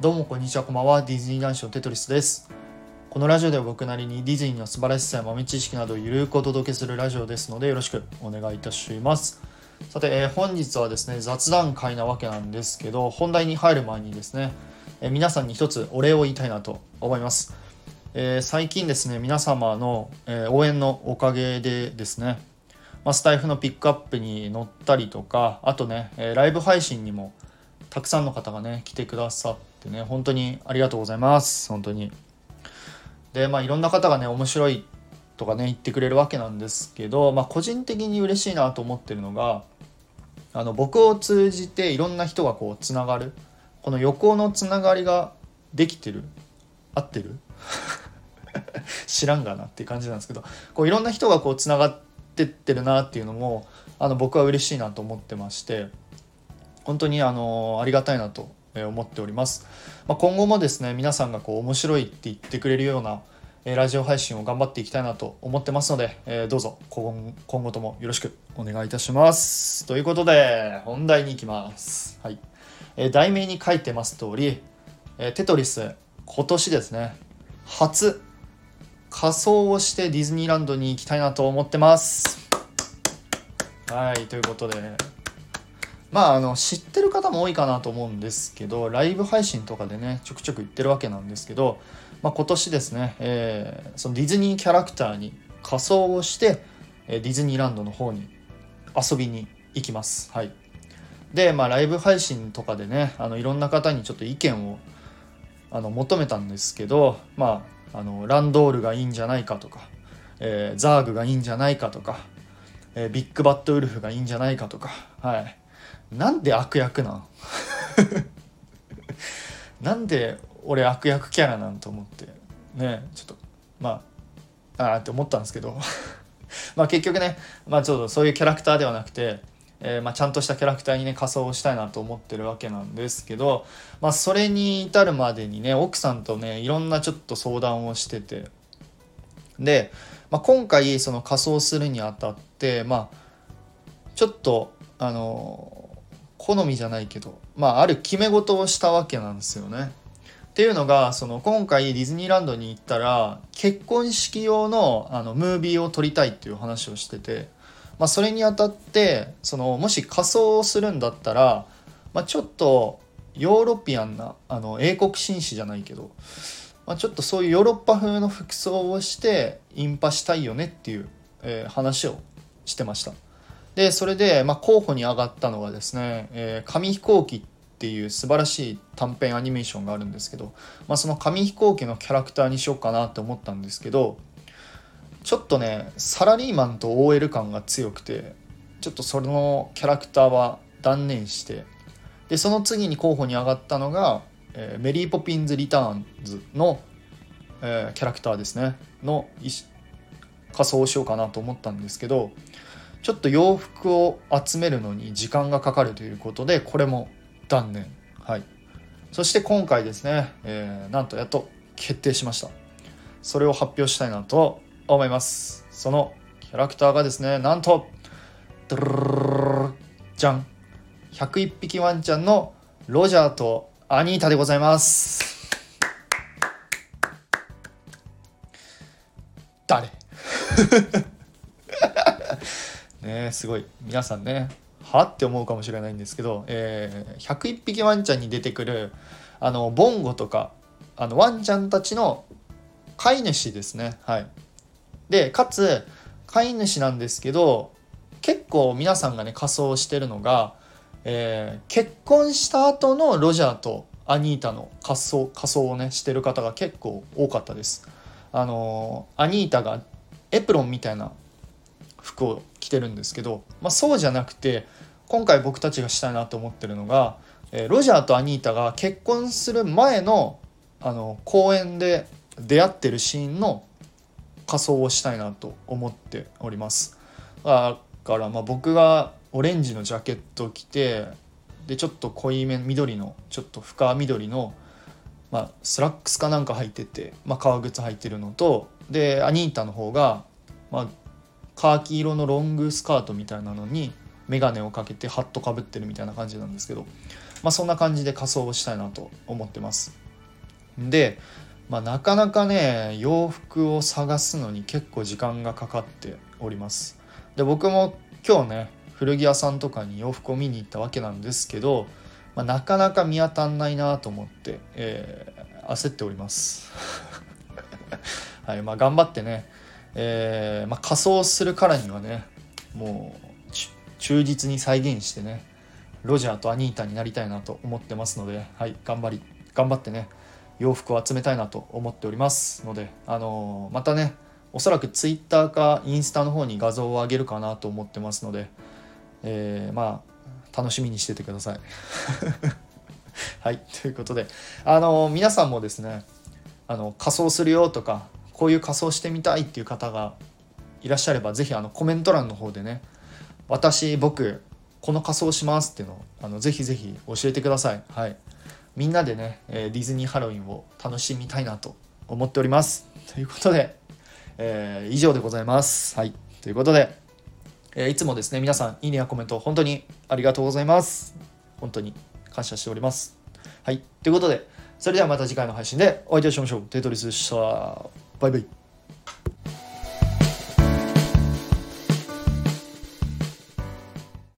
どうもこんにちはこんばんは。ディズニー男子のテトリスです。このラジオでは僕なりにディズニーの素晴らしさや豆知識などをゆるくお届けするラジオですのでよろしくお願いいたします。さて、えー本日はですね雑談会なわけなんですけど本題に入る前にですね、えー皆さんに一つお礼を言いたいなと思います、えー最近ですね皆様の、えー応援のおかげでですねまあ、スタイフのピックアップに乗ったりとかあとね、えーライブ配信にもたくさんの方がね来てくださってね本当にありがとうございます。本当に。でまあいろんな方がね面白いとかね言ってくれるわけなんですけど、まあ、個人的に嬉しいなと思ってるのがあの僕を通じていろんな人がこうつながる。この横のつながりができてる。合ってる？知らんがなっていう感じなんですけどこういろんな人がこうつながってってるなっていうのもあの僕は嬉しいなと思ってまして本当にあのありがたいなと思っております、まあ、今後もですね皆さんがこう面白いって言ってくれるようなラジオ配信を頑張っていきたいなと思ってますので、えーどうぞ今今後ともよろしくお願いいたします。ということで本題に行きます。はい、えー題名に書いてます通り、えーテトリス今年ですね初仮装をしてディズニーランドに行きたいなと思ってます。はいということでまああの知ってる方も多いかなと思うんですけどライブ配信とかでねちょくちょく言ってるわけなんですけど、まあ、今年ですね、えーそのディズニーキャラクターに仮装をしてディズニーランドの方に遊びに行きます。はい。でまあライブ配信とかでねあのいろんな方にちょっと意見をあの求めたんですけどまああのランドールがいいんじゃないかとか、えーザーグがいいんじゃないかとか、えービッグバットウルフがいいんじゃないかとかはい。なんで悪役なん？なんで俺悪役キャラなんと思って？ねちょっとまああーって思ったんですけど。まあ結局ねまあちょっとそういうキャラクターではなくて、えーまあ、ちゃんとしたキャラクターにね仮装をしたいなと思ってるわけなんですけどまあそれに至るまでにね奥さんとねいろんなちょっと相談をしてて。で、まあ、今回その仮装するにあたってまあちょっとあの好みじゃないけどまあある決め事をしたわけなんですよね。っていうのがその今回ディズニーランドに行ったら結婚式用のあのムービーを撮りたいっていう話をしてて、まあ、それにあたってそのもし仮装をするんだったら、まあ、ちょっとヨーロピアンなあの英国紳士じゃないけど、まあ、ちょっとそういうヨーロッパ風の服装をしてインパしたいよねっていう、えー話をしてました。でそれで、まあ、候補に上がったのがですね「えー紙飛行機」っていう素晴らしい短編アニメーションがあるんですけど、まあ、その紙飛行機のキャラクターにしようかなって思ったんですけどちょっとねサラリーマンと OL 感が強くてちょっとそのキャラクターは断念してでその次に候補に上がったのが、えーメリー・ポピンズ・リターンズの、えーキャラクターですね。の仮装をしようかなと思ったんですけどちょっと洋服を集めるのに時間がかかるということでこれも断念。はい。そして今回ですね、えーなんとやっと決定しました。それを発表したいなと思います。そのキャラクターがですねなんとドルルルルじゃん101匹ワンちゃんのロジャーとアニータでございます誰ねすごい。皆さんねはって思うかもしれないんですけど、えー101匹ワンちゃんに出てくるあのボンゴとかあのワンちゃんたちの飼い主ですね。はい。でかつ飼い主なんですけど結構皆さんがね仮装してるのが、えー結婚した後のロジャーとアニータの仮装仮装をねしてる方が結構多かったです。あのーアニータがエプロンみたいな服を着てるんですけど、まあ、そうじゃなくて今回僕たちがしたいなと思ってるのが、えーロジャーとアニータが結婚する前のあの公園で出会ってるシーンの仮装をしたいなと思っております。だからまあ僕がオレンジのジャケットを着てでちょっと濃いめ緑のちょっと深緑の、まあ、スラックスかなんか履いてて、まあ、革靴履いてるのとでアニータの方が、まあ、カーキ色のロングスカートみたいなのに眼鏡をかけてハットかぶってるみたいな感じなんですけどまあ、そんな感じで仮装をしたいなと思ってます。で、まあ、なかなかね洋服を探すのに結構時間がかかっております。で僕も今日ね古着屋さんとかに洋服を見に行ったわけなんですけど、まあ、なかなか見当たんないなと思って、えー、焦っております。はいまあ、頑張ってね、えーまあ、仮装するからにはねもう忠実に再現してねロジャーとアニータになりたいなと思ってますので、はい、頑張り頑張ってね洋服を集めたいなと思っておりますので、あのー、またねおそらく Twitter かインスタの方に画像を上げるかなと思ってますので、えー、まあ楽しみにしててください。はいということで、あのー、皆さんもですねあの仮装するよとかこういう仮装してみたいっていう方がいらっしゃれば是非あのコメント欄の方でね私僕この仮装しますっていうのをあのぜひぜひ教えてください。はい。みんなでね、えディズニーハロウィンを楽しみたいなと思っております。ということで、えー、以上でございます。はい。ということで、えー、いつもですね、皆さん、いいねやコメント、本当にありがとうございます。本当に感謝しております。はい。ということで、それではまた次回の配信でお会いいたしましょう。テトリスでした。バイバイ。